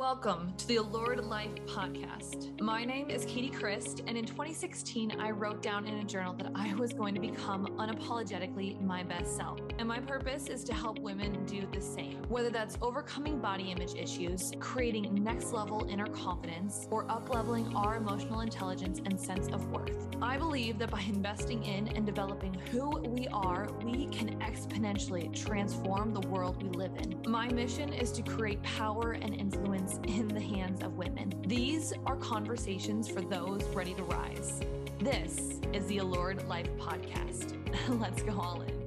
Welcome to the Allured Life podcast. My name is Katy Chryst, and in 2016, I wrote down in a journal that I was going to become unapologetically my best self. And my purpose is to help women do the same, whether that's overcoming body image issues, creating next level inner confidence, or upleveling our emotional intelligence and sense of worth. I believe that by investing in and developing who we are, we can exponentially transform the world we live in. My mission is to create power and influence in the hands of women. These are conversations for those ready to rise. This is the Allured Life Podcast. Let's go all in.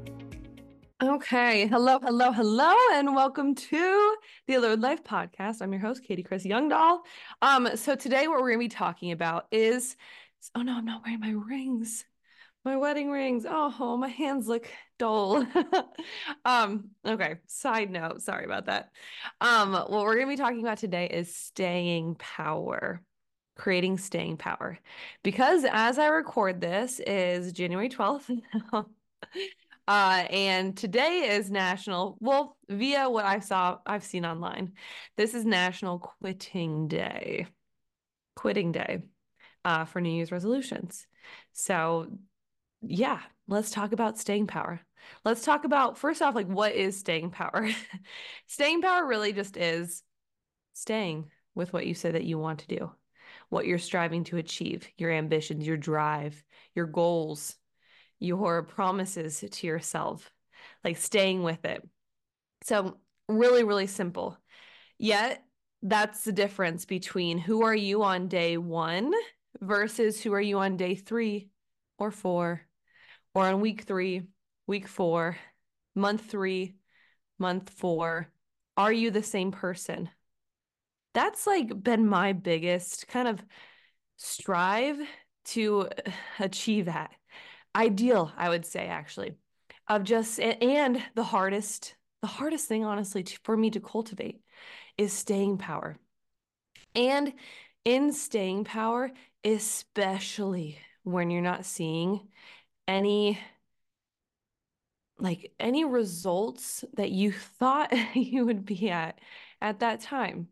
Okay. Hello, hello, hello, and welcome to the Allured Life Podcast. I'm your host, Katy Chryst Youngdahl. Um, so today what we're gonna be talking about is oh no, I'm not wearing my rings. My wedding rings. Oh, my hands look dull. um, okay, side note, sorry about that. Um, what we're gonna be talking about today is staying power, creating staying power. Because as I record this is January 12th. uh, and today is national, well, via what I saw, I've seen online. This is National Quitting Day. Quitting Day uh, for New Year's resolutions. So yeah, let's talk about staying power. Let's talk about first off, like what is staying power? staying power really just is staying with what you say that you want to do, what you're striving to achieve, your ambitions, your drive, your goals, your promises to yourself, like staying with it. So, really, really simple. Yet, that's the difference between who are you on day one versus who are you on day three or four or on week three, week four, month three, month four, are you the same person? That's like been my biggest kind of strive to achieve that ideal, I would say, actually, of just, and the hardest, the hardest thing, honestly, to, for me to cultivate is staying power. And in staying power, especially when you're not seeing any like any results that you thought you would be at at that time.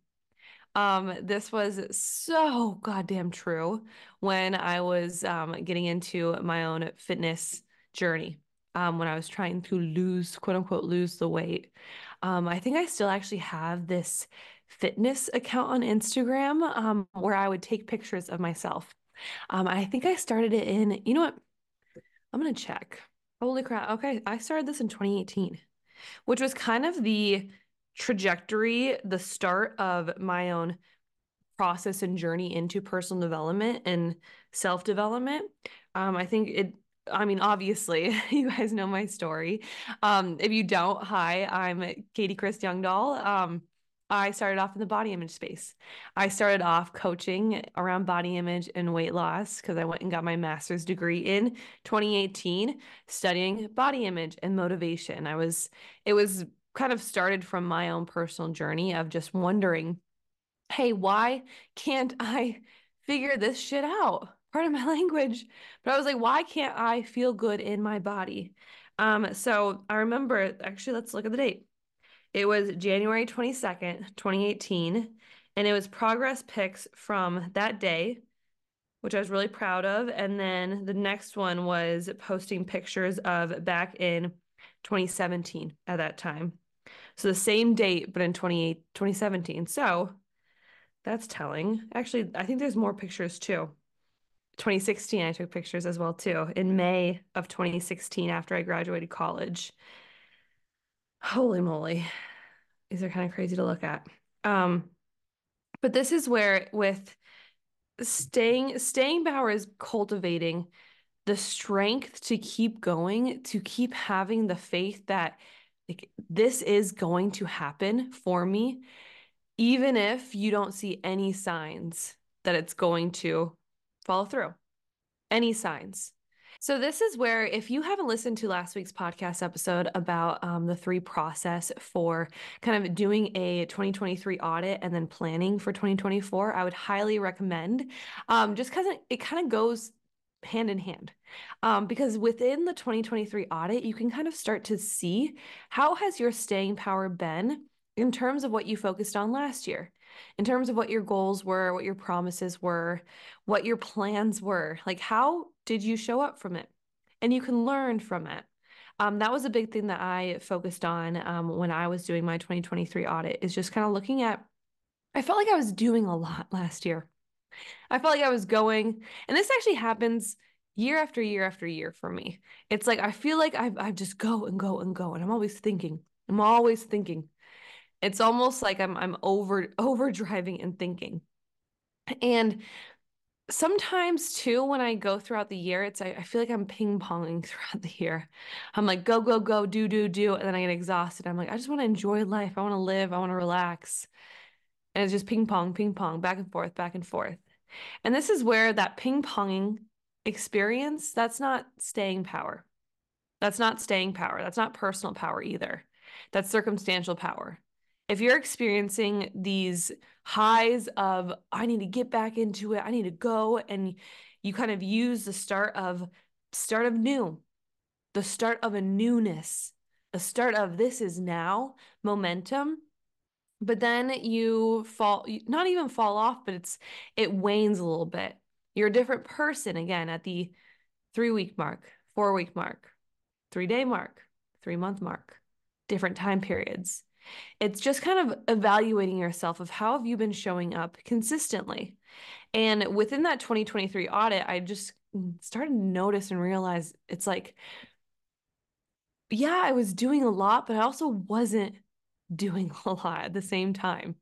Um, this was so goddamn true when I was um, getting into my own fitness journey. Um, when I was trying to lose, quote unquote, lose the weight. Um, I think I still actually have this fitness account on Instagram um, where I would take pictures of myself. Um, I think I started it in, you know what? I'm going to check. Holy crap. Okay. I started this in 2018, which was kind of the trajectory, the start of my own process and journey into personal development and self development. Um, I think it, I mean, obviously, you guys know my story. Um, if you don't, hi, I'm Katy Chryst Youngdahl. Um, I started off in the body image space. I started off coaching around body image and weight loss because I went and got my master's degree in 2018 studying body image and motivation. I was, it was kind of started from my own personal journey of just wondering, hey, why can't I figure this shit out? Part of my language. But I was like, why can't I feel good in my body? Um, so I remember actually, let's look at the date. It was January 22nd, 2018, and it was progress pics from that day, which I was really proud of. And then the next one was posting pictures of back in 2017 at that time. So the same date, but in 28, 2017. So that's telling. Actually, I think there's more pictures too. 2016, I took pictures as well too. In May of 2016, after I graduated college. Holy moly. These are kind of crazy to look at. Um, but this is where with staying staying power is cultivating the strength to keep going, to keep having the faith that like this is going to happen for me, even if you don't see any signs that it's going to follow through. Any signs. So, this is where, if you haven't listened to last week's podcast episode about um, the three process for kind of doing a 2023 audit and then planning for 2024, I would highly recommend um, just because it, it kind of goes hand in hand. Um, because within the 2023 audit, you can kind of start to see how has your staying power been in terms of what you focused on last year, in terms of what your goals were, what your promises were, what your plans were. Like, how did you show up from it? And you can learn from it. Um, that was a big thing that I focused on um, when I was doing my 2023 audit, is just kind of looking at. I felt like I was doing a lot last year. I felt like I was going, and this actually happens year after year after year for me. It's like I feel like I I just go and go and go, and I'm always thinking. I'm always thinking. It's almost like I'm I'm over overdriving and thinking. And sometimes too, when I go throughout the year, it's I, feel like I'm ping ponging throughout the year. I'm like go go go do do do, and then I get exhausted. I'm like I just want to enjoy life. I want to live. I want to relax. And it's just ping pong, ping pong, back and forth, back and forth. And this is where that ping ponging experience, that's not staying power. That's not staying power. That's not personal power either. That's circumstantial power. If you're experiencing these highs of, I need to get back into it, I need to go, and you kind of use the start of start of new, the start of a newness, the start of this is now momentum but then you fall not even fall off but it's it wanes a little bit. You're a different person again at the three week mark four week mark three day mark three month mark different time periods it's just kind of evaluating yourself of how have you been showing up consistently and within that 2023 audit i just started to notice and realize it's like yeah i was doing a lot but i also wasn't doing a lot at the same time.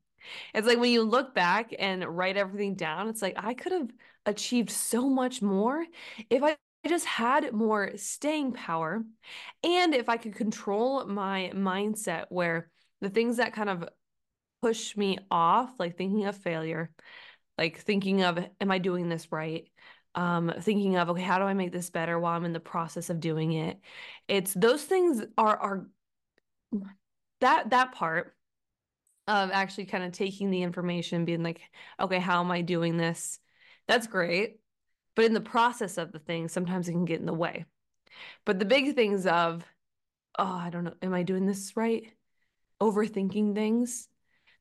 It's like when you look back and write everything down, it's like I could have achieved so much more if I just had more staying power and if I could control my mindset where the things that kind of push me off, like thinking of failure, like thinking of, am I doing this right? Um, thinking of, okay, how do I make this better while I'm in the process of doing it? It's those things are are that that part of actually kind of taking the information being like okay how am i doing this that's great but in the process of the thing sometimes it can get in the way but the big things of oh i don't know am i doing this right overthinking things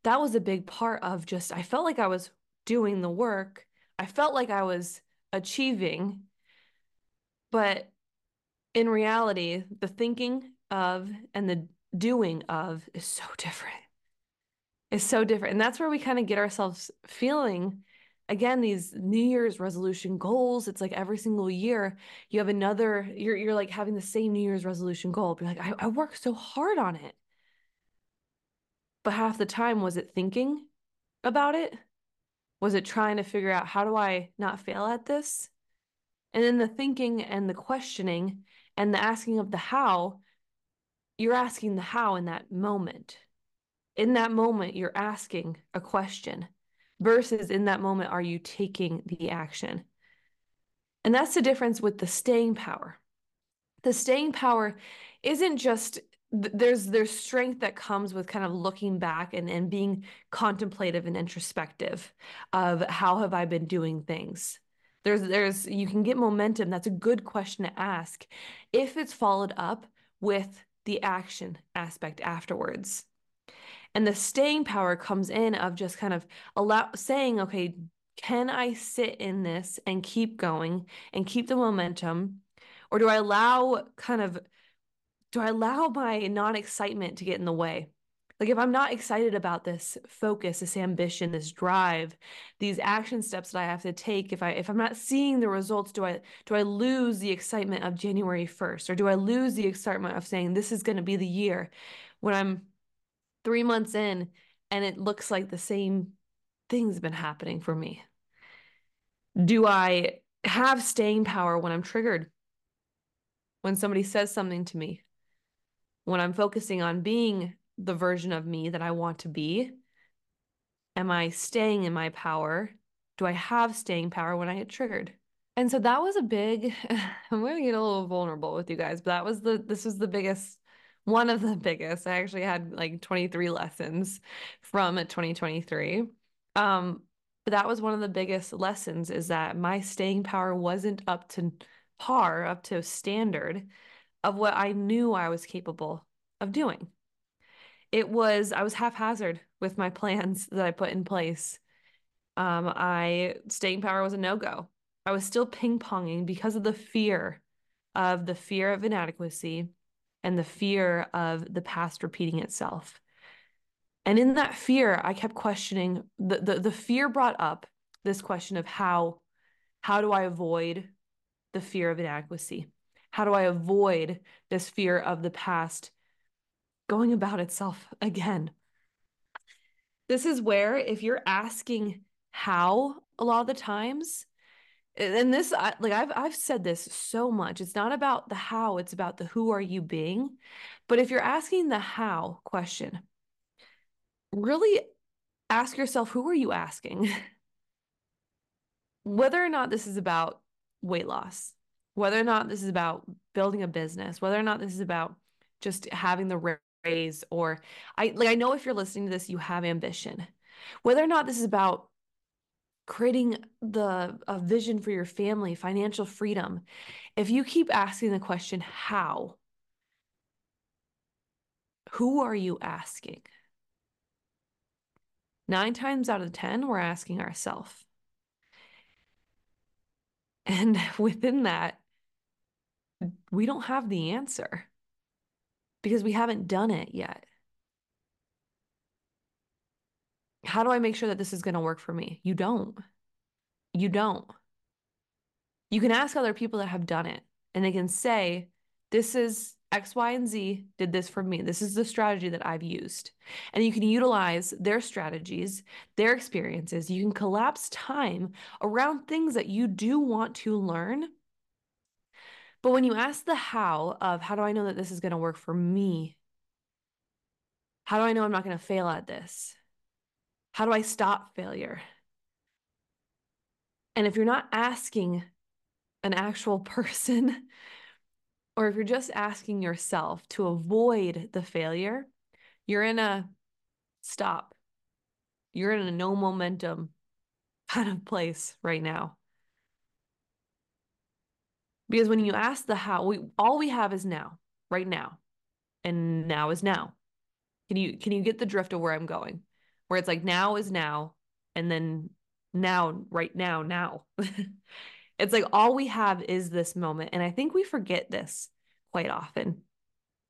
that was a big part of just i felt like i was doing the work. I felt like i was achieving. But in reality the thinking of and the doing of is so different. Is so different. And that's where we kind of get ourselves feeling again these new year's resolution goals. It's like every single year you have another you're you're like having the same new year's resolution goal. Be like I, I worked so hard on it but half the time was it thinking about it was it trying to figure out how do i not fail at this and then the thinking and the questioning and the asking of the how you're asking the how in that moment. In that moment, you're asking a question versus in that moment, are you taking the action? And that's the difference with the staying power. The staying power isn't just there's there's strength that comes with kind of looking back and, and being contemplative and introspective of how have I been doing things. There's there's you can get momentum. That's a good question to ask if it's followed up with the action aspect afterwards. And the staying power comes in of just kind of allow saying, okay, can I sit in this and keep going and keep the momentum? Or do I allow kind of do I allow my non-excitement to get in the way? Like if I'm not excited about this focus, this ambition, this drive, these action steps that I have to take, if I if I'm not seeing the results, do I do I lose the excitement of January 1st or do I lose the excitement of saying this is going to be the year when I'm 3 months in and it looks like the same things been happening for me? Do I have staying power when I'm triggered? When somebody says something to me? When I'm focusing on being the version of me that I want to be? Am I staying in my power? Do I have staying power when I get triggered? And so that was a big, I'm going to get a little vulnerable with you guys, but that was the, this was the biggest, one of the biggest. I actually had like 23 lessons from 2023. Um, but that was one of the biggest lessons is that my staying power wasn't up to par, up to standard of what I knew I was capable of doing. it was I was haphazard with my plans that I put in place. Um, I staying power was a no go. I was still ping ponging because of the fear of the fear of inadequacy and the fear of the past repeating itself. And in that fear, I kept questioning the, the, the fear brought up this question of how how do I avoid the fear of inadequacy? How do I avoid this fear of the past going about itself again? This is where, if you're asking how a lot of the times, and this like I've I've said this so much. It's not about the how, it's about the who are you being. But if you're asking the how question, really ask yourself who are you asking? Whether or not this is about weight loss, whether or not this is about building a business, whether or not this is about just having the raise or I like I know if you're listening to this you have ambition. Whether or not this is about creating the a vision for your family, financial freedom. If you keep asking the question how who are you asking? 9 times out of 10 we're asking ourselves. And within that we don't have the answer because we haven't done it yet. How do I make sure that this is going to work for me? You don't. You don't. You can ask other people that have done it and they can say, This is X, Y, and Z did this for me. This is the strategy that I've used. And you can utilize their strategies, their experiences. You can collapse time around things that you do want to learn but when you ask the how of how do I know that this is going to work for me? How do I know I'm not going to fail at this? How do I stop failure? And if you're not asking an actual person, or if you're just asking yourself to avoid the failure, you're in a stop. You're in a no momentum kind of place right now. Because when you ask the how, we all we have is now, right now. And now is now. Can you can you get the drift of where I'm going? Where it's like now is now and then now right now now. it's like all we have is this moment and I think we forget this quite often.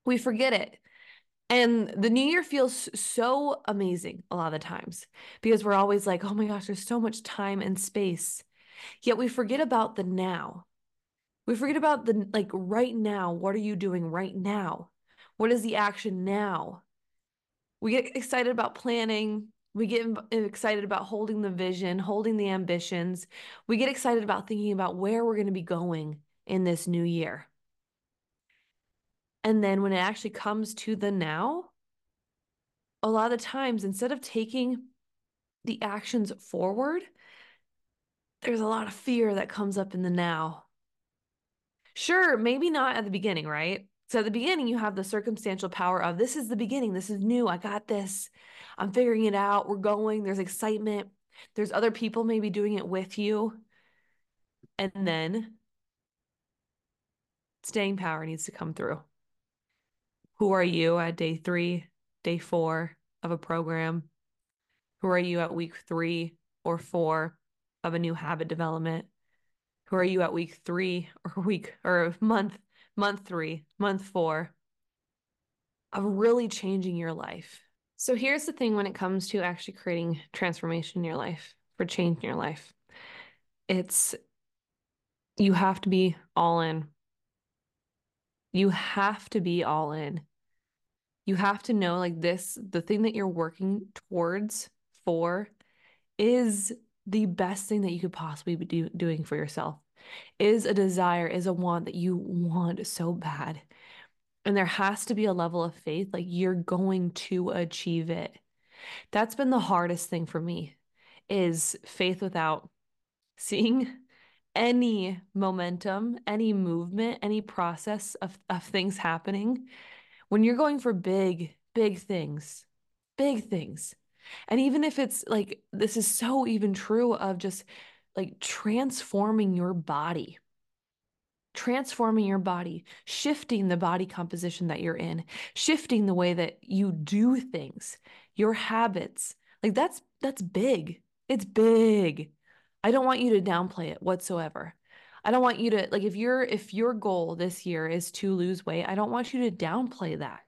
We forget it. And the new year feels so amazing a lot of the times because we're always like, oh my gosh, there's so much time and space. Yet we forget about the now. We forget about the like right now. What are you doing right now? What is the action now? We get excited about planning. We get excited about holding the vision, holding the ambitions. We get excited about thinking about where we're going to be going in this new year. And then when it actually comes to the now, a lot of times, instead of taking the actions forward, there's a lot of fear that comes up in the now. Sure, maybe not at the beginning, right? So at the beginning, you have the circumstantial power of this is the beginning. This is new. I got this. I'm figuring it out. We're going. There's excitement. There's other people maybe doing it with you. And then staying power needs to come through. Who are you at day three, day four of a program? Who are you at week three or four of a new habit development? Who are you at week three or week or month, month three, month four of really changing your life? So here's the thing when it comes to actually creating transformation in your life, for change in your life. It's you have to be all in. You have to be all in. You have to know like this the thing that you're working towards for is the best thing that you could possibly be do, doing for yourself is a desire, is a want that you want so bad. And there has to be a level of faith, like you're going to achieve it. That's been the hardest thing for me is faith without seeing any momentum, any movement, any process of, of things happening. When you're going for big, big things, big things, and even if it's like, this is so even true of just like transforming your body, transforming your body, shifting the body composition that you're in, shifting the way that you do things, your habits. Like that's that's big. It's big. I don't want you to downplay it whatsoever. I don't want you to like if your if your goal this year is to lose weight, I don't want you to downplay that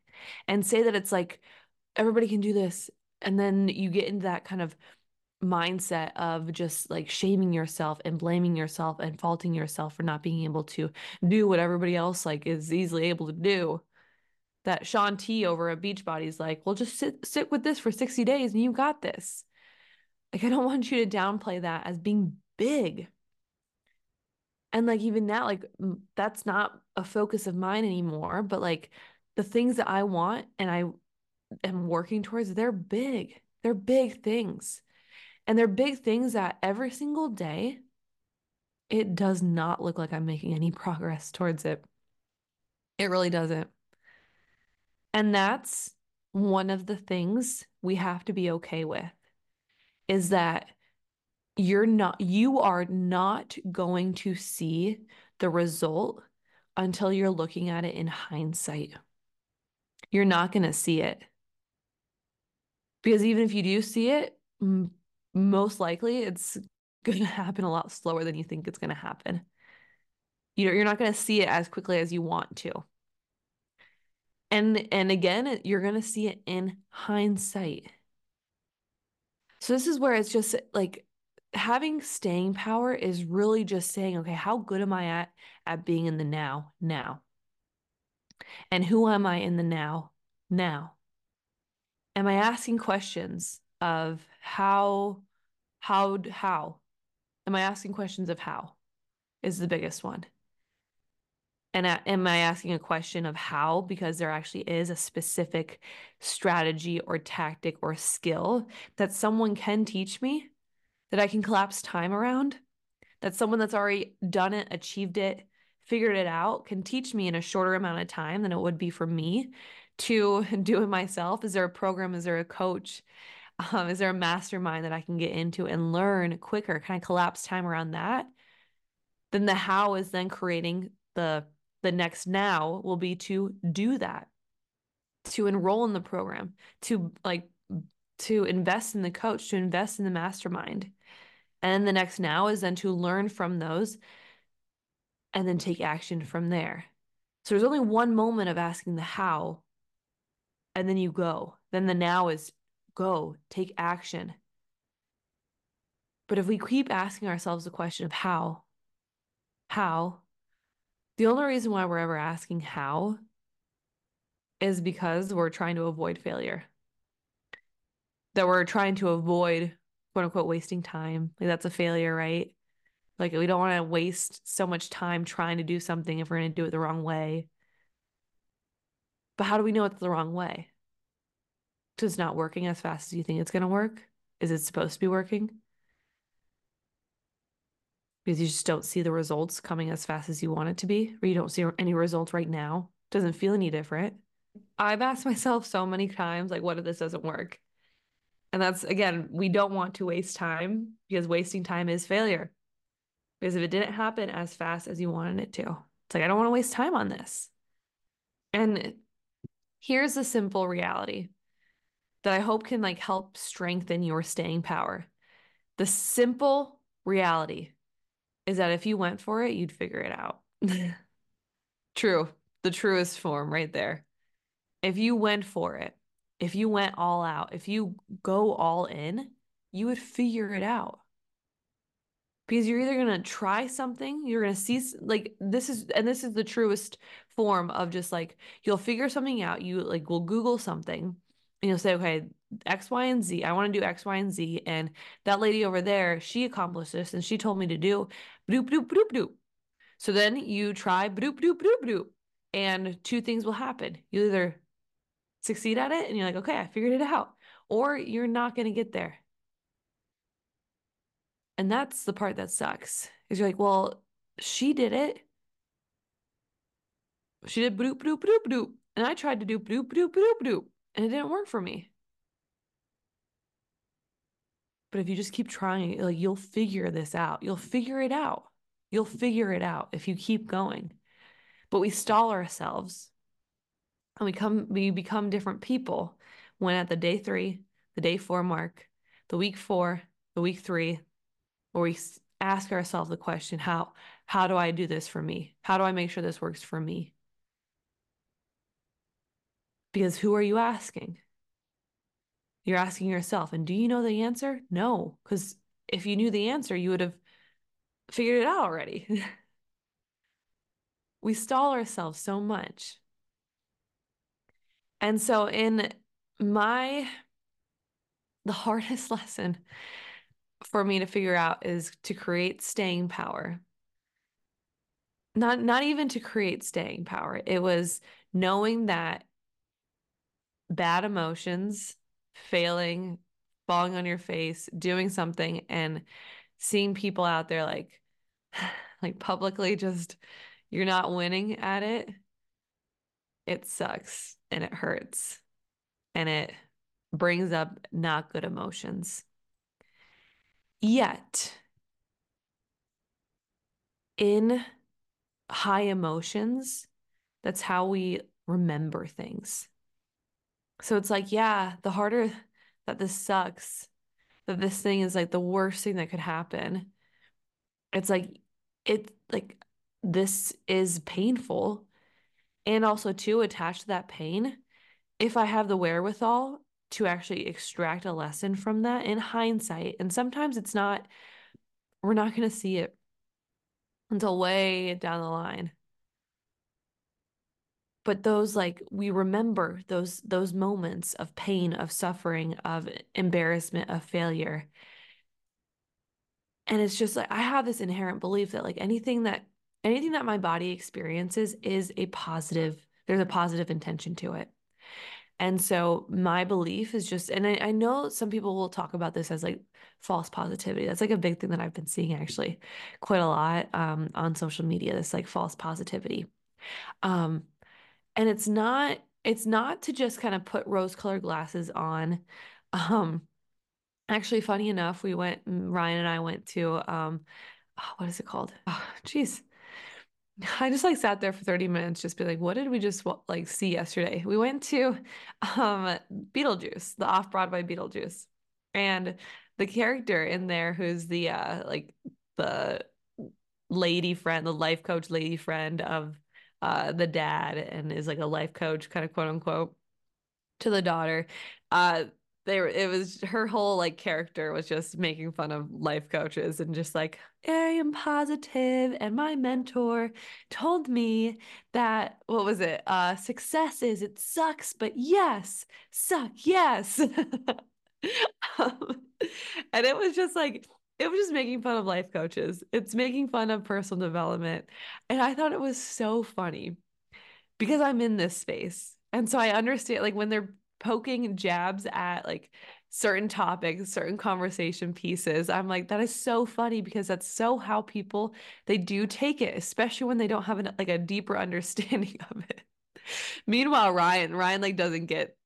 and say that it's like everybody can do this and then you get into that kind of mindset of just like shaming yourself and blaming yourself and faulting yourself for not being able to do what everybody else like is easily able to do that Shaun T over at is like, well, just sit sit with this for 60 days and you got this. Like, I don't want you to downplay that as being big. And like even now, like that's not a focus of mine anymore. But like the things that I want and I am working towards, they're big. They're big things. And they're big things that every single day, it does not look like I'm making any progress towards it. It really doesn't. And that's one of the things we have to be okay with is that you're not you are not going to see the result until you're looking at it in hindsight. You're not going to see it. Because even if you do see it, most likely it's going to happen a lot slower than you think it's going to happen. You know, you're not going to see it as quickly as you want to. And and again, you're going to see it in hindsight. So this is where it's just like having staying power is really just saying, okay, how good am I at at being in the now, now? And who am I in the now, now? Am I asking questions of how, how, how? Am I asking questions of how? Is the biggest one. And am I asking a question of how because there actually is a specific strategy or tactic or skill that someone can teach me that I can collapse time around? That someone that's already done it, achieved it, figured it out can teach me in a shorter amount of time than it would be for me to do it myself? Is there a program? Is there a coach? Um, is there a mastermind that I can get into and learn quicker? Can I collapse time around that? Then the how is then creating the the next now will be to do that, to enroll in the program, to like to invest in the coach, to invest in the mastermind. And the next now is then to learn from those and then take action from there. So there's only one moment of asking the how, and then you go. Then the now is go, take action. But if we keep asking ourselves the question of how, how, the only reason why we're ever asking how is because we're trying to avoid failure. That we're trying to avoid quote unquote wasting time. Like that's a failure, right? Like we don't want to waste so much time trying to do something if we're going to do it the wrong way. But how do we know it's the wrong way? Because it's not working as fast as you think it's going to work? Is it supposed to be working? Because you just don't see the results coming as fast as you want it to be, or you don't see any results right now. Doesn't feel any different. I've asked myself so many times, like, what if this doesn't work? And that's again, we don't want to waste time because wasting time is failure. Because if it didn't happen as fast as you wanted it to, it's like, I don't want to waste time on this. And here's a simple reality that I hope can like help strengthen your staying power. The simple reality is that if you went for it, you'd figure it out. True. The truest form right there. If you went for it, if you went all out, if you go all in, you would figure it out because you're either going to try something you're going to see like this is and this is the truest form of just like you'll figure something out you like will google something and you'll say okay x y and z i want to do x y and z and that lady over there she accomplished this and she told me to do bloop bloop bloop bloop so then you try bloop bloop bloop bloop and two things will happen. You either succeed at it and you're like okay i figured it out or you're not going to get there and that's the part that sucks. Is you're like, well, she did it. She did bloop bloop bloop bloop. And I tried to do bloop bloop bloop bloop. And it didn't work for me. But if you just keep trying, like you'll figure this out. You'll figure it out. You'll figure it out if you keep going. But we stall ourselves and we come we become different people when at the day 3, the day 4 mark, the week 4, the week 3, where we ask ourselves the question, how how do I do this for me? How do I make sure this works for me? Because who are you asking? You're asking yourself. And do you know the answer? No, because if you knew the answer, you would have figured it out already. we stall ourselves so much. And so, in my, the hardest lesson for me to figure out is to create staying power. Not, not even to create staying power. It was knowing that bad emotions, failing, falling on your face, doing something, and seeing people out there like, like publicly just you're not winning at it, it sucks and it hurts and it brings up not good emotions. Yet, in high emotions, that's how we remember things. So it's like, yeah, the harder that this sucks, that this thing is like the worst thing that could happen, it's like, it like this is painful. And also, to attach to that pain, if I have the wherewithal to actually extract a lesson from that in hindsight, and sometimes it's not, we're not going to see it until way down the line. But those like we remember those those moments of pain of suffering of embarrassment of failure. And it's just like i have this inherent belief that like anything that anything that my body experiences is a positive there's a positive intention to it and so my belief is just and I, I know some people will talk about this as like false positivity. That's like a big thing that i've been seeing actually quite a lot um, on social media this like false positivity. Um, and it's not it's not to just kind of put rose colored glasses on. Um actually funny enough we went ryan and i went to um oh, what is it called? Oh jeez I just like sat there for 30 minutes, just be like, what did we just like see yesterday? We went to um Beetlejuice, the off-Broadway Beetlejuice. And the character in there who's the uh like the lady friend, the life coach lady friend of uh, the dad and is like a life coach, kind of quote unquote, to the daughter. Uh, they were, it was her whole like character was just making fun of life coaches and just like I am positive and my mentor told me that what was it uh success is it sucks but yes suck yes um, and it was just like it was just making fun of life coaches. It's making fun of personal development. And I thought it was so funny because I'm in this space. And so I understand like when they're poking jabs at like certain topics, certain conversation pieces, I'm like, that is so funny because that's so how people they do take it, especially when they don't have an, like a deeper understanding of it. Meanwhile, Ryan, Ryan like doesn't get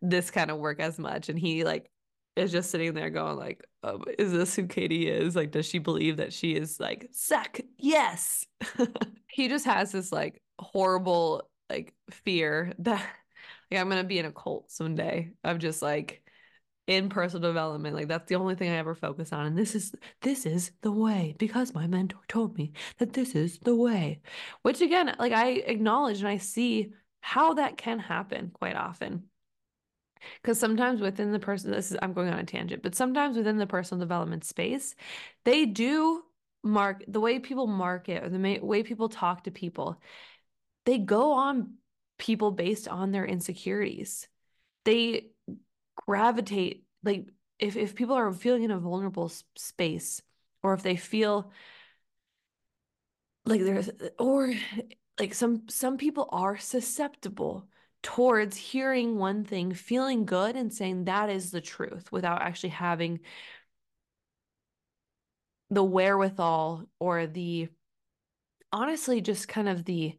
this kind of work as much and he like is just sitting there going like, um, is this who Katy is? Like, does she believe that she is like, suck? Yes. he just has this like horrible like fear that like I'm gonna be in a cult someday. I'm just like in personal development. Like that's the only thing I ever focus on. And this is this is the way because my mentor told me that this is the way. Which again, like I acknowledge and I see how that can happen quite often because sometimes within the person this is i'm going on a tangent but sometimes within the personal development space they do mark the way people market or the way people talk to people they go on people based on their insecurities. They gravitate like if, if people are feeling in a vulnerable space or if they feel like there's or like some some people are susceptible towards hearing one thing, feeling good, and saying that is the truth without actually having the wherewithal or the honestly just kind of the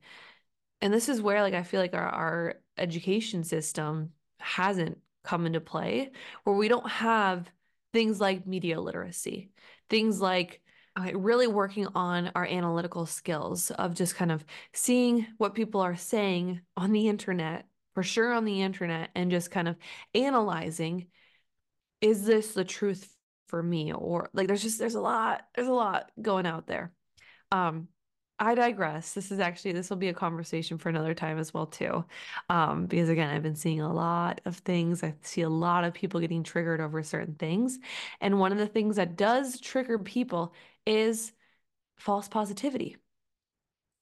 and this is where like I feel like our, our education system hasn't come into play where we don't have things like media literacy, things like really working on our analytical skills of just kind of seeing what people are saying on the internet, for sure on the internet, and just kind of analyzing is this the truth for me? Or like there's just there's a lot, there's a lot going out there. Um, I digress. This is actually this will be a conversation for another time as well too, um, because again, I've been seeing a lot of things. I see a lot of people getting triggered over certain things, and one of the things that does trigger people is false positivity.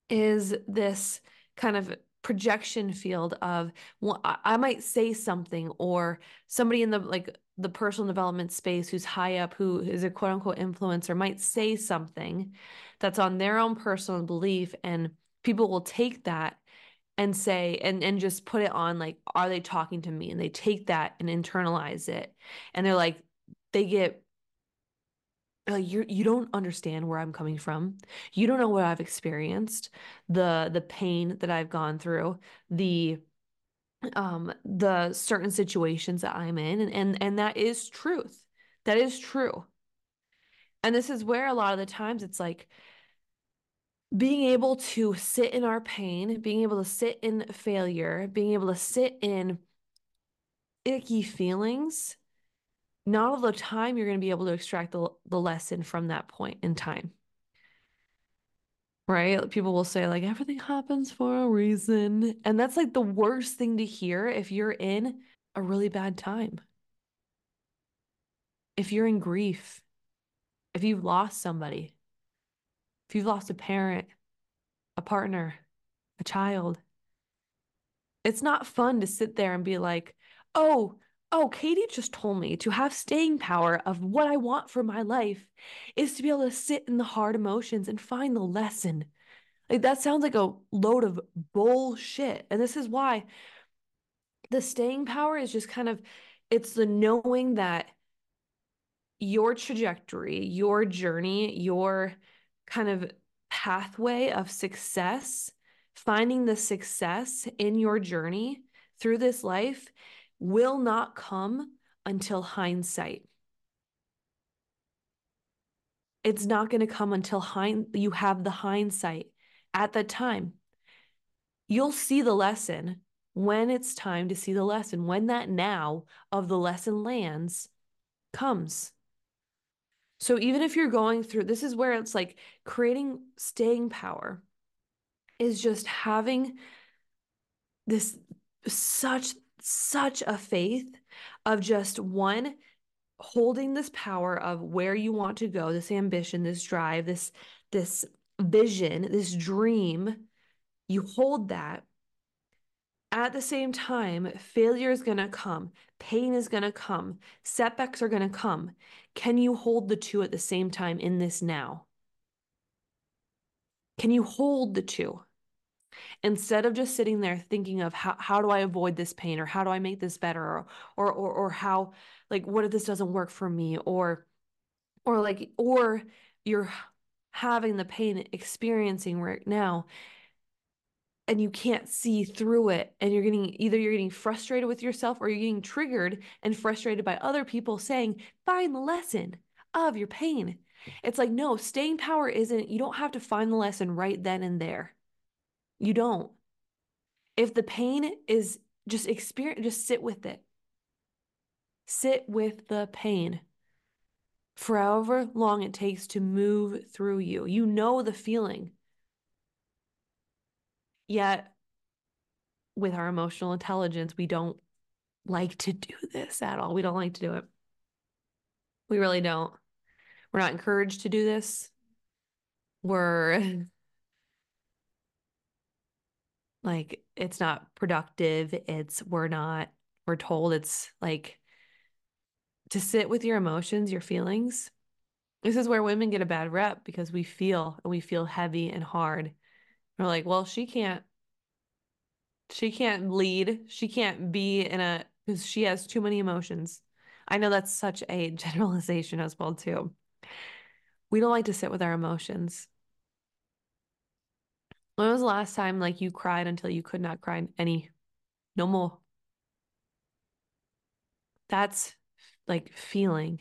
Is this kind of projection field of well, I might say something or somebody in the like the personal development space who's high up who is a quote unquote influencer might say something that's on their own personal belief and people will take that and say and and just put it on like are they talking to me and they take that and internalize it and they're like they get like you you don't understand where I'm coming from. You don't know what I've experienced, the the pain that I've gone through, the um the certain situations that I'm in and and, and that is truth. That is true. And this is where a lot of the times it's like being able to sit in our pain, being able to sit in failure, being able to sit in icky feelings not all the time you're going to be able to extract the, the lesson from that point in time right? People will say like everything happens for a reason. And that's like the worst thing to hear if you're in a really bad time. If you're in grief. If you've lost somebody. If you've lost a parent a partner a child. It's not fun to sit there and be like oh Oh, Katy just told me to have staying power of what I want for my life is to be able to sit in the hard emotions and find the lesson. Like that sounds like a load of bullshit. And this is why the staying power is just kind of it's the knowing that your trajectory, your journey, your kind of pathway of success, finding the success in your journey through this life will not come until hindsight. It's not going to come until hind- you have the hindsight at that time. You'll see the lesson when it's time to see the lesson, when that now of the lesson lands comes. So even if you're going through this is where it's like creating staying power is just having this such such a faith of just one holding this power of where you want to go, this ambition, this drive, this this vision, this dream. You hold that. At the same time, failure is going to come, pain is going to come, setbacks are going to come. Can you hold the two at the same time in this now? Can you hold the two? Instead of just sitting there thinking of how, how do I avoid this pain or how do I make this better or, or, or, or how, like, what if this doesn't work for me or, or like, or you're having the pain experiencing right now and you can't see through it and you're getting either you're getting frustrated with yourself or you're getting triggered and frustrated by other people saying find the lesson of your pain. It's like no staying power isn't you don't have to find the lesson right then and there you don't. If the pain is just experience, just sit with it. Sit with the pain for however long it takes to move through you. You know the feeling. Yet, with our emotional intelligence, we don't like to do this at all. We don't like to do it. We really don't. We're not encouraged to do this. We're like it's not productive it's we're not we're told it's like to sit with your emotions your feelings. This is where women get a bad rep because we feel and we feel heavy and hard. We're like well she can't she can't lead she can't be in a because she has too many emotions. I know that's such a generalization as well too. We don't like to sit with our emotions when was the last time like you cried until you could not cry any no more? That's like feeling.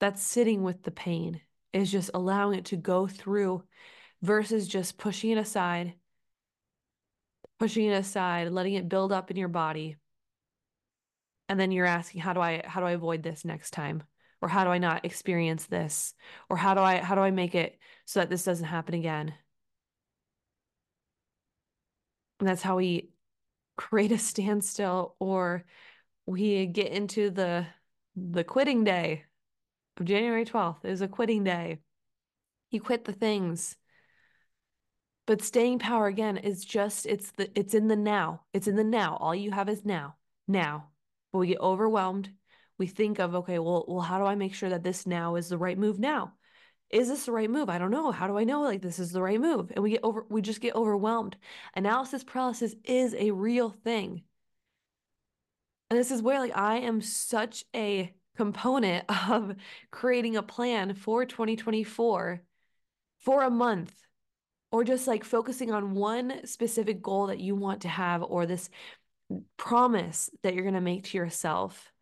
That's sitting with the pain, is just allowing it to go through versus just pushing it aside, pushing it aside, letting it build up in your body. And then you're asking, how do I how do I avoid this next time? Or how do I not experience this? Or how do I how do I make it so that this doesn't happen again? And that's how we create a standstill or we get into the the quitting day of January 12th is a quitting day. You quit the things. But staying power again is just it's the it's in the now. It's in the now. All you have is now. Now. But we get overwhelmed. We think of, okay, well, well, how do I make sure that this now is the right move now? Is this the right move? I don't know. How do I know like this is the right move? And we get over we just get overwhelmed. Analysis paralysis is a real thing. And this is where like I am such a component of creating a plan for 2024 for a month or just like focusing on one specific goal that you want to have or this promise that you're going to make to yourself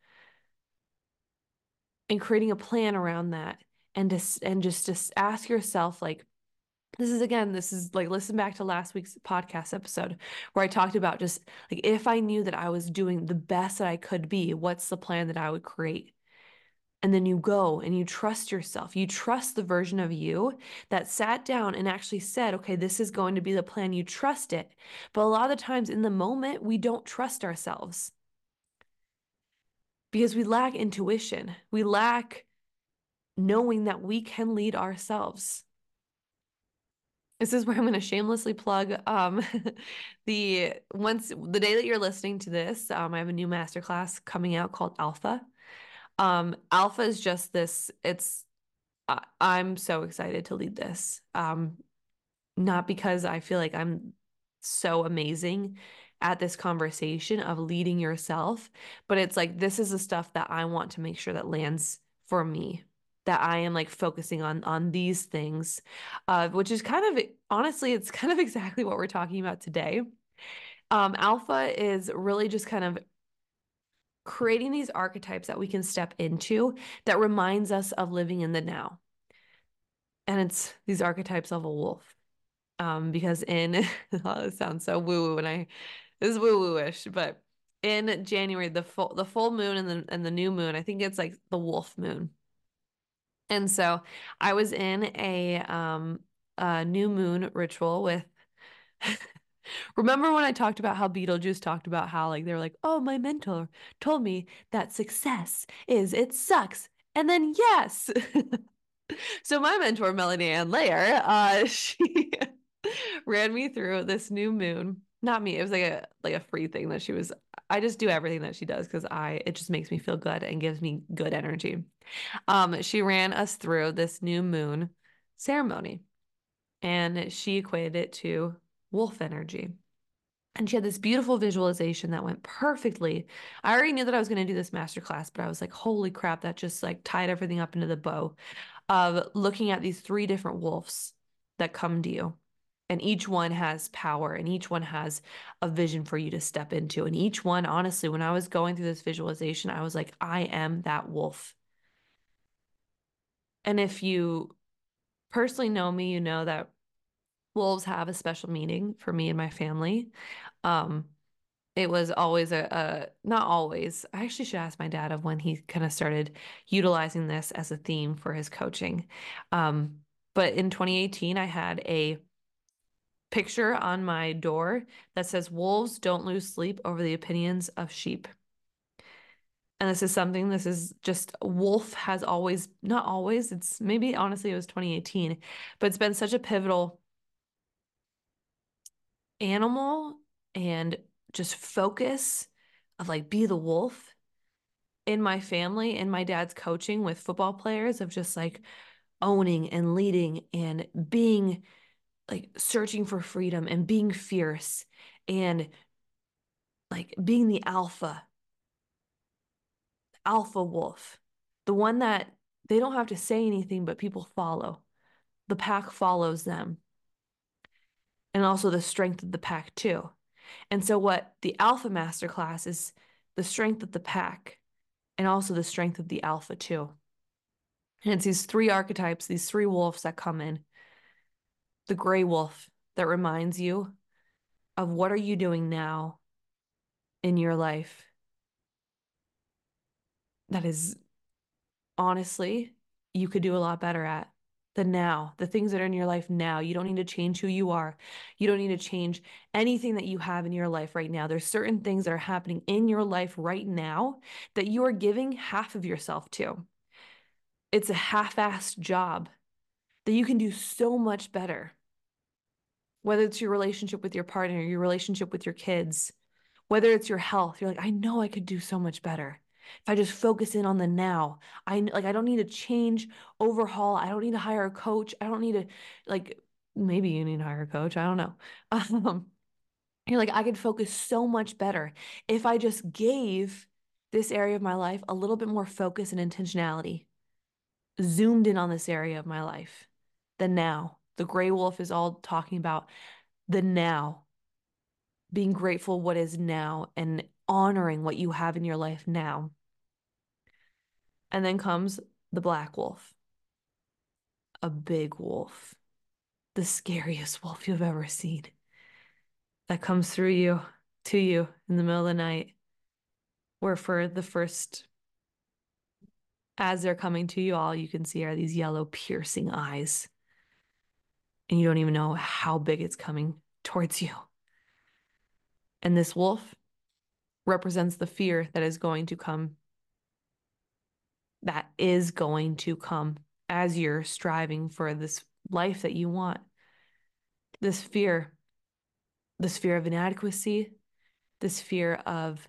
and creating a plan around that and just and just just ask yourself like this is again this is like listen back to last week's podcast episode where i talked about just like if i knew that i was doing the best that i could be what's the plan that i would create and then you go and you trust yourself. You trust the version of you that sat down and actually said, okay, this is going to be the plan. You trust it. But a lot of the times in the moment, we don't trust ourselves because we lack intuition. We lack knowing that we can lead ourselves. This is where I'm going to shamelessly plug um, the once the day that you're listening to this, um, I have a new masterclass coming out called Alpha. Um, Alpha is just this, it's, uh, I'm so excited to lead this. Um, not because I feel like I'm so amazing at this conversation of leading yourself, but it's like this is the stuff that I want to make sure that lands for me that I am like focusing on on these things, uh, which is kind of honestly, it's kind of exactly what we're talking about today. Um, alpha is really just kind of creating these archetypes that we can step into that reminds us of living in the now. And it's these archetypes of a wolf. Um, because in oh, it sounds so woo-woo when I this is woo-woo-ish, but in January, the full the full moon and the and the new moon, I think it's like the wolf moon. And so I was in a um a new moon ritual with Remember when I talked about how Beetlejuice talked about how like they were like, "Oh, my mentor told me that success is it sucks." And then yes. so my mentor Melanie Ann Layer, uh she ran me through this new moon. Not me. It was like a like a free thing that she was I just do everything that she does cuz I it just makes me feel good and gives me good energy. Um she ran us through this new moon ceremony and she equated it to wolf energy. And she had this beautiful visualization that went perfectly. I already knew that I was going to do this masterclass, but I was like, holy crap, that just like tied everything up into the bow of looking at these three different wolves that come to you. And each one has power and each one has a vision for you to step into. And each one, honestly, when I was going through this visualization, I was like, I am that wolf. And if you personally know me, you know that wolves have a special meaning for me and my family. Um, it was always a, a, not always. I actually should ask my dad of when he kind of started utilizing this as a theme for his coaching. Um, but in 2018, I had a picture on my door that says wolves don't lose sleep over the opinions of sheep. And this is something, this is just wolf has always, not always, it's maybe honestly it was 2018, but it's been such a pivotal animal and just focus of like be the wolf in my family in my dad's coaching with football players of just like owning and leading and being like searching for freedom and being fierce and like being the alpha alpha wolf the one that they don't have to say anything but people follow the pack follows them and also the strength of the pack too. And so what the alpha master class is the strength of the pack and also the strength of the alpha too. And it's these three archetypes, these three wolves that come in. The gray wolf that reminds you of what are you doing now in your life that is honestly you could do a lot better at the now, the things that are in your life now. You don't need to change who you are. You don't need to change anything that you have in your life right now. There's certain things that are happening in your life right now that you are giving half of yourself to. It's a half assed job that you can do so much better. Whether it's your relationship with your partner, your relationship with your kids, whether it's your health, you're like, I know I could do so much better if I just focus in on the now, I like I don't need to change, overhaul. I don't need to hire a coach. I don't need to like maybe you need to hire a coach. I don't know. Um, you're like I could focus so much better if I just gave this area of my life a little bit more focus and intentionality. Zoomed in on this area of my life. The now. The gray wolf is all talking about the now. Being grateful what is now and honoring what you have in your life now. And then comes the black wolf, a big wolf, the scariest wolf you've ever seen, that comes through you to you in the middle of the night, where for the first, as they're coming to you, all you can see are these yellow, piercing eyes. And you don't even know how big it's coming towards you. And this wolf represents the fear that is going to come, that is going to come as you're striving for this life that you want. This fear, this fear of inadequacy, this fear of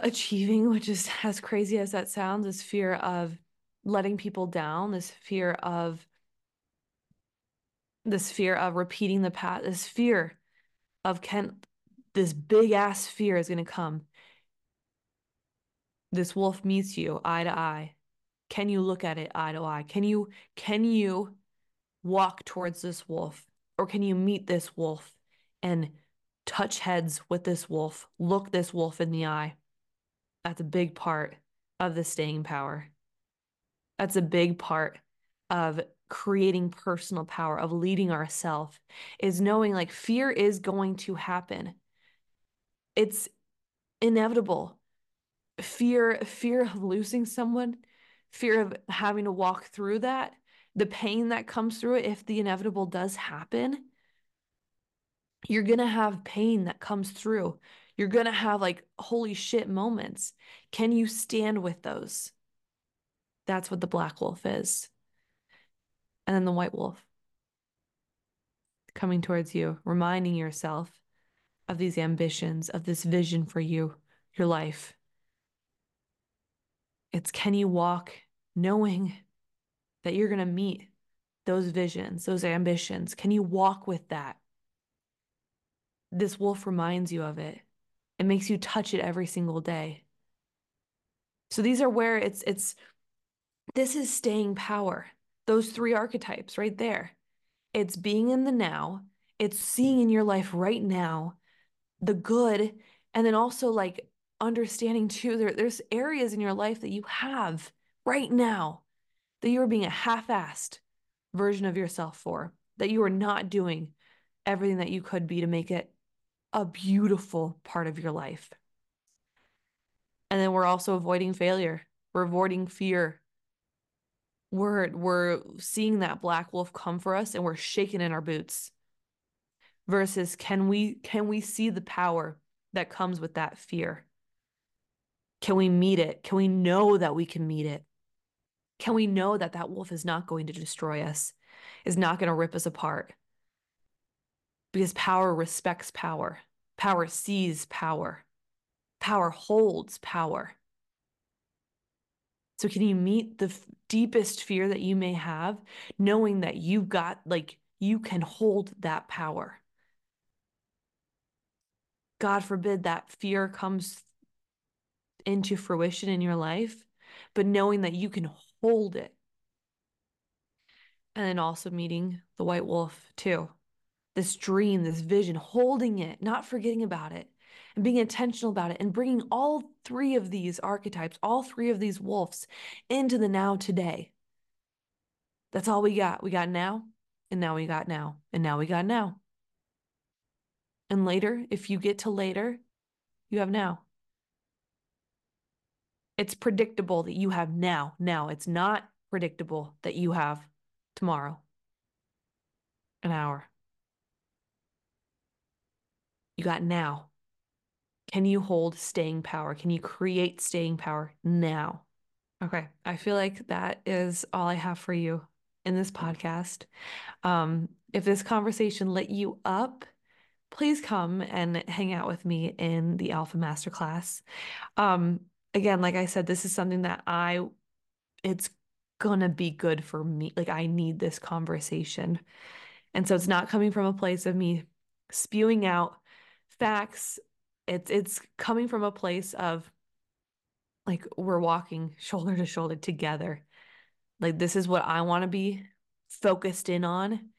achieving, which is as crazy as that sounds, this fear of letting people down, this fear of this fear of repeating the past, this fear of can this big ass fear is going to come. This wolf meets you eye to eye. Can you look at it eye to eye? Can you can you walk towards this wolf or can you meet this wolf and touch heads with this wolf, look this wolf in the eye? That's a big part of the staying power. That's a big part of creating personal power, of leading ourselves, is knowing like fear is going to happen. It's inevitable. Fear fear of losing someone fear of having to walk through that the pain that comes through it if the inevitable does happen you're going to have pain that comes through. You're going to have like holy shit moments. Can you stand with those? That's what the black wolf is and then the white wolf coming towards you reminding yourself of these ambitions, of this vision for you, your life. It's can you walk knowing that you're going to meet those visions, those ambitions? Can you walk with that? This wolf reminds you of it. It makes you touch it every single day. So these are where it's it's this is staying power. Those three archetypes right there. It's being in the now, it's seeing in your life right now the good and then also like understanding too there, there's areas in your life that you have right now that you are being a half-assed version of yourself for that you are not doing everything that you could be to make it a beautiful part of your life. And then we're also avoiding failure. We're avoiding fear we're we're seeing that black wolf come for us and we're shaking in our boots versus can we can we see the power that comes with that fear? Can we meet it? Can we know that we can meet it? Can we know that that wolf is not going to destroy us is not going to rip us apart? Because power respects power. Power sees power. Power holds power so can you meet the f- deepest fear that you may have knowing that you've got like you can hold that power God forbid that fear comes into fruition in your life, but knowing that you can hold it. And then also meeting the white wolf too. This dream, this vision, holding it, not forgetting about it, and being intentional about it and bringing all three of these archetypes, all three of these wolves into the now today. That's all we got. We got now, and now we got now, and now we got now. And later, if you get to later, you have now. It's predictable that you have now. Now, it's not predictable that you have tomorrow, an hour. You got now. Can you hold staying power? Can you create staying power now? Okay. I feel like that is all I have for you in this podcast. Um, if this conversation lit you up, please come and hang out with me in the Alpha Masterclass. Um, again, like I said, this is something that I, it's gonna be good for me. Like I need this conversation. And so it's not coming from a place of me spewing out facts. It's it's coming from a place of like we're walking shoulder to shoulder together. Like this is what I want to be focused in on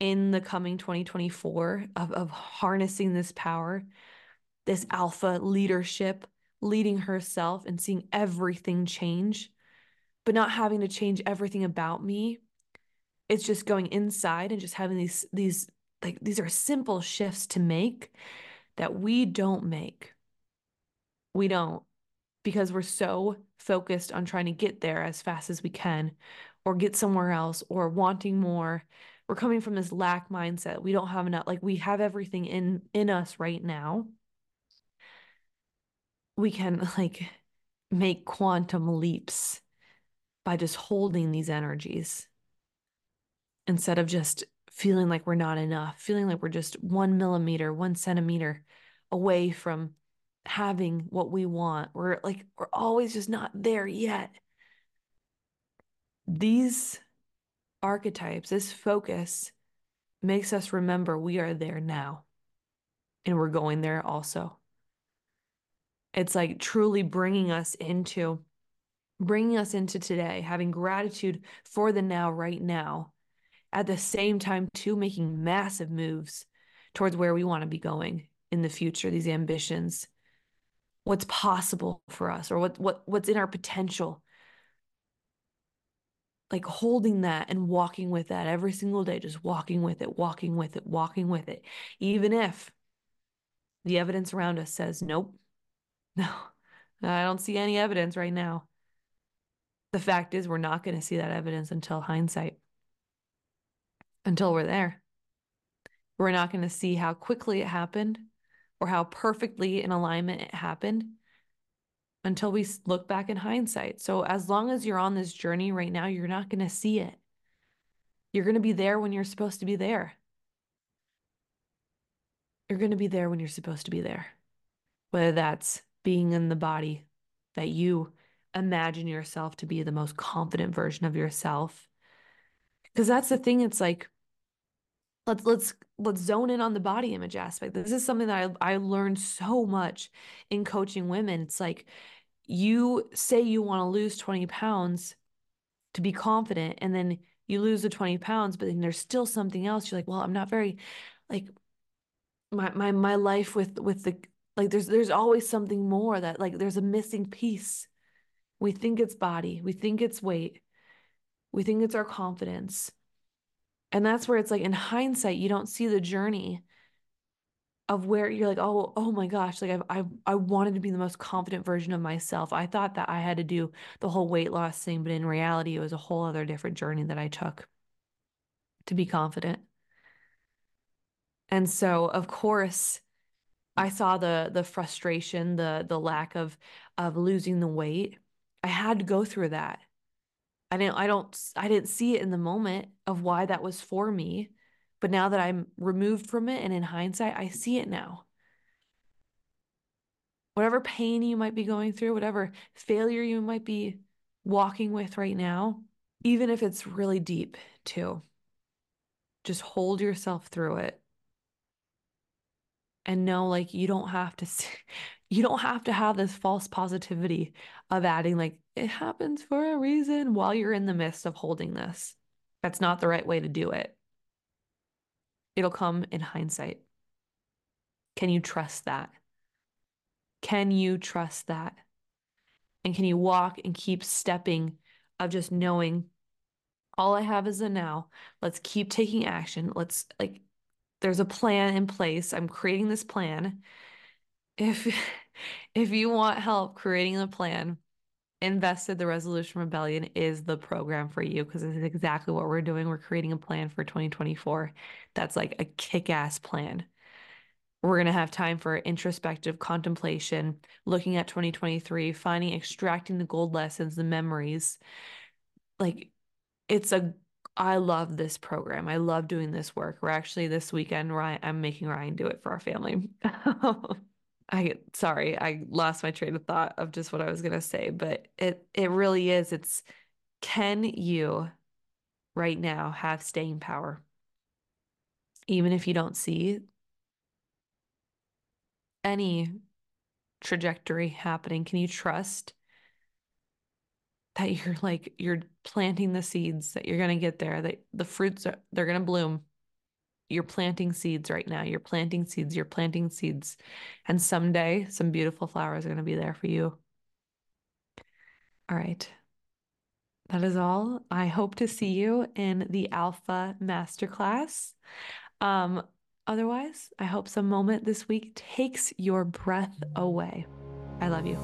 in the coming 2024 of, of harnessing this power, this alpha leadership leading herself and seeing everything change, but not having to change everything about me. It's just going inside and just having these these like these are simple shifts to make that we don't make. We don't because we're so focused on trying to get there as fast as we can or get somewhere else or wanting more. We're coming from this lack mindset. We don't have enough like we have everything in in us right now we can like make quantum leaps by just holding these energies instead of just feeling like we're not enough, feeling like we're just one millimeter, one centimeter away from having what we want. We're like, we're always just not there yet. These archetypes, this focus makes us remember we are there now and we're going there also. It's like truly bringing us into bringing us into today, having gratitude for the now right now. At the same time too making massive moves towards where we want to be going in the future, these ambitions. What's possible for us or what what what's in our potential like holding that and walking with that every single day, just walking with it, walking with it, walking with it, even if the evidence around us says, nope, no, I don't see any evidence right now. The fact is, we're not going to see that evidence until hindsight, until we're there. We're not going to see how quickly it happened or how perfectly in alignment it happened until we look back in hindsight. So, as long as you're on this journey right now, you're not going to see it. You're going to be there when you're supposed to be there. You're going to be there when you're supposed to be there, whether that's being in the body that you imagine yourself to be the most confident version of yourself because that's the thing it's like let's let's let's zone in on the body image aspect this is something that I, I learned so much in coaching women it's like you say you want to lose 20 pounds to be confident and then you lose the 20 pounds but then there's still something else you're like well i'm not very like my my my life with with the like there's there's always something more that like there's a missing piece. We think it's body, we think it's weight, we think it's our confidence. And that's where it's like in hindsight, you don't see the journey of where you're like, oh, oh my gosh, like I, I, I wanted to be the most confident version of myself. I thought that I had to do the whole weight loss thing, but in reality, it was a whole other different journey that I took to be confident. And so, of course, I saw the the frustration, the the lack of of losing the weight. I had to go through that. I didn't I don't I didn't see it in the moment of why that was for me, but now that I'm removed from it and in hindsight, I see it now. Whatever pain you might be going through, whatever failure you might be walking with right now, even if it's really deep too, just hold yourself through it and know like you don't have to you don't have to have this false positivity of adding like it happens for a reason while you're in the midst of holding this that's not the right way to do it it'll come in hindsight can you trust that Can you trust that? And can you walk and keep stepping of just knowing all I have is a now. Let's keep taking action. Let's like there's a plan in place. I'm creating this plan. If if you want help creating the plan, Invested the Resolution Rebellion is the program for you because it's exactly what we're doing. We're creating a plan for 2024 that's like a kick ass plan. We're going to have time for introspective contemplation, looking at 2023, finding, extracting the gold lessons, the memories. Like, it's a, I love this program. I love doing this work. We're actually this weekend, Ryan, I'm making Ryan do it for our family. I sorry, I lost my train of thought of just what I was gonna say, but it it really is. It's can you right now have staying power? Even if you don't see any trajectory happening, can you trust that you're like you're planting the seeds that you're gonna get there, that the fruits are they're gonna bloom you're planting seeds right now. You're planting seeds, you're planting seeds. And someday some beautiful flowers are going to be there for you. All right. That is all. I hope to see you in the Alpha Masterclass. Um, otherwise, I hope some moment this week takes your breath away. I love you.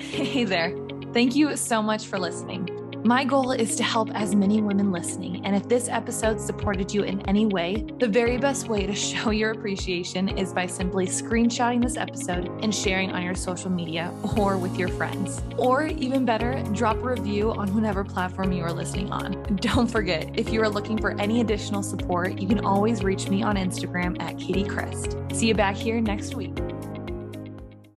Hey there. Thank you so much for listening. My goal is to help as many women listening. And if this episode supported you in any way, the very best way to show your appreciation is by simply screenshotting this episode and sharing on your social media or with your friends. Or even better, drop a review on whatever platform you are listening on. Don't forget, if you are looking for any additional support, you can always reach me on Instagram at Katy Chryst. See you back here next week.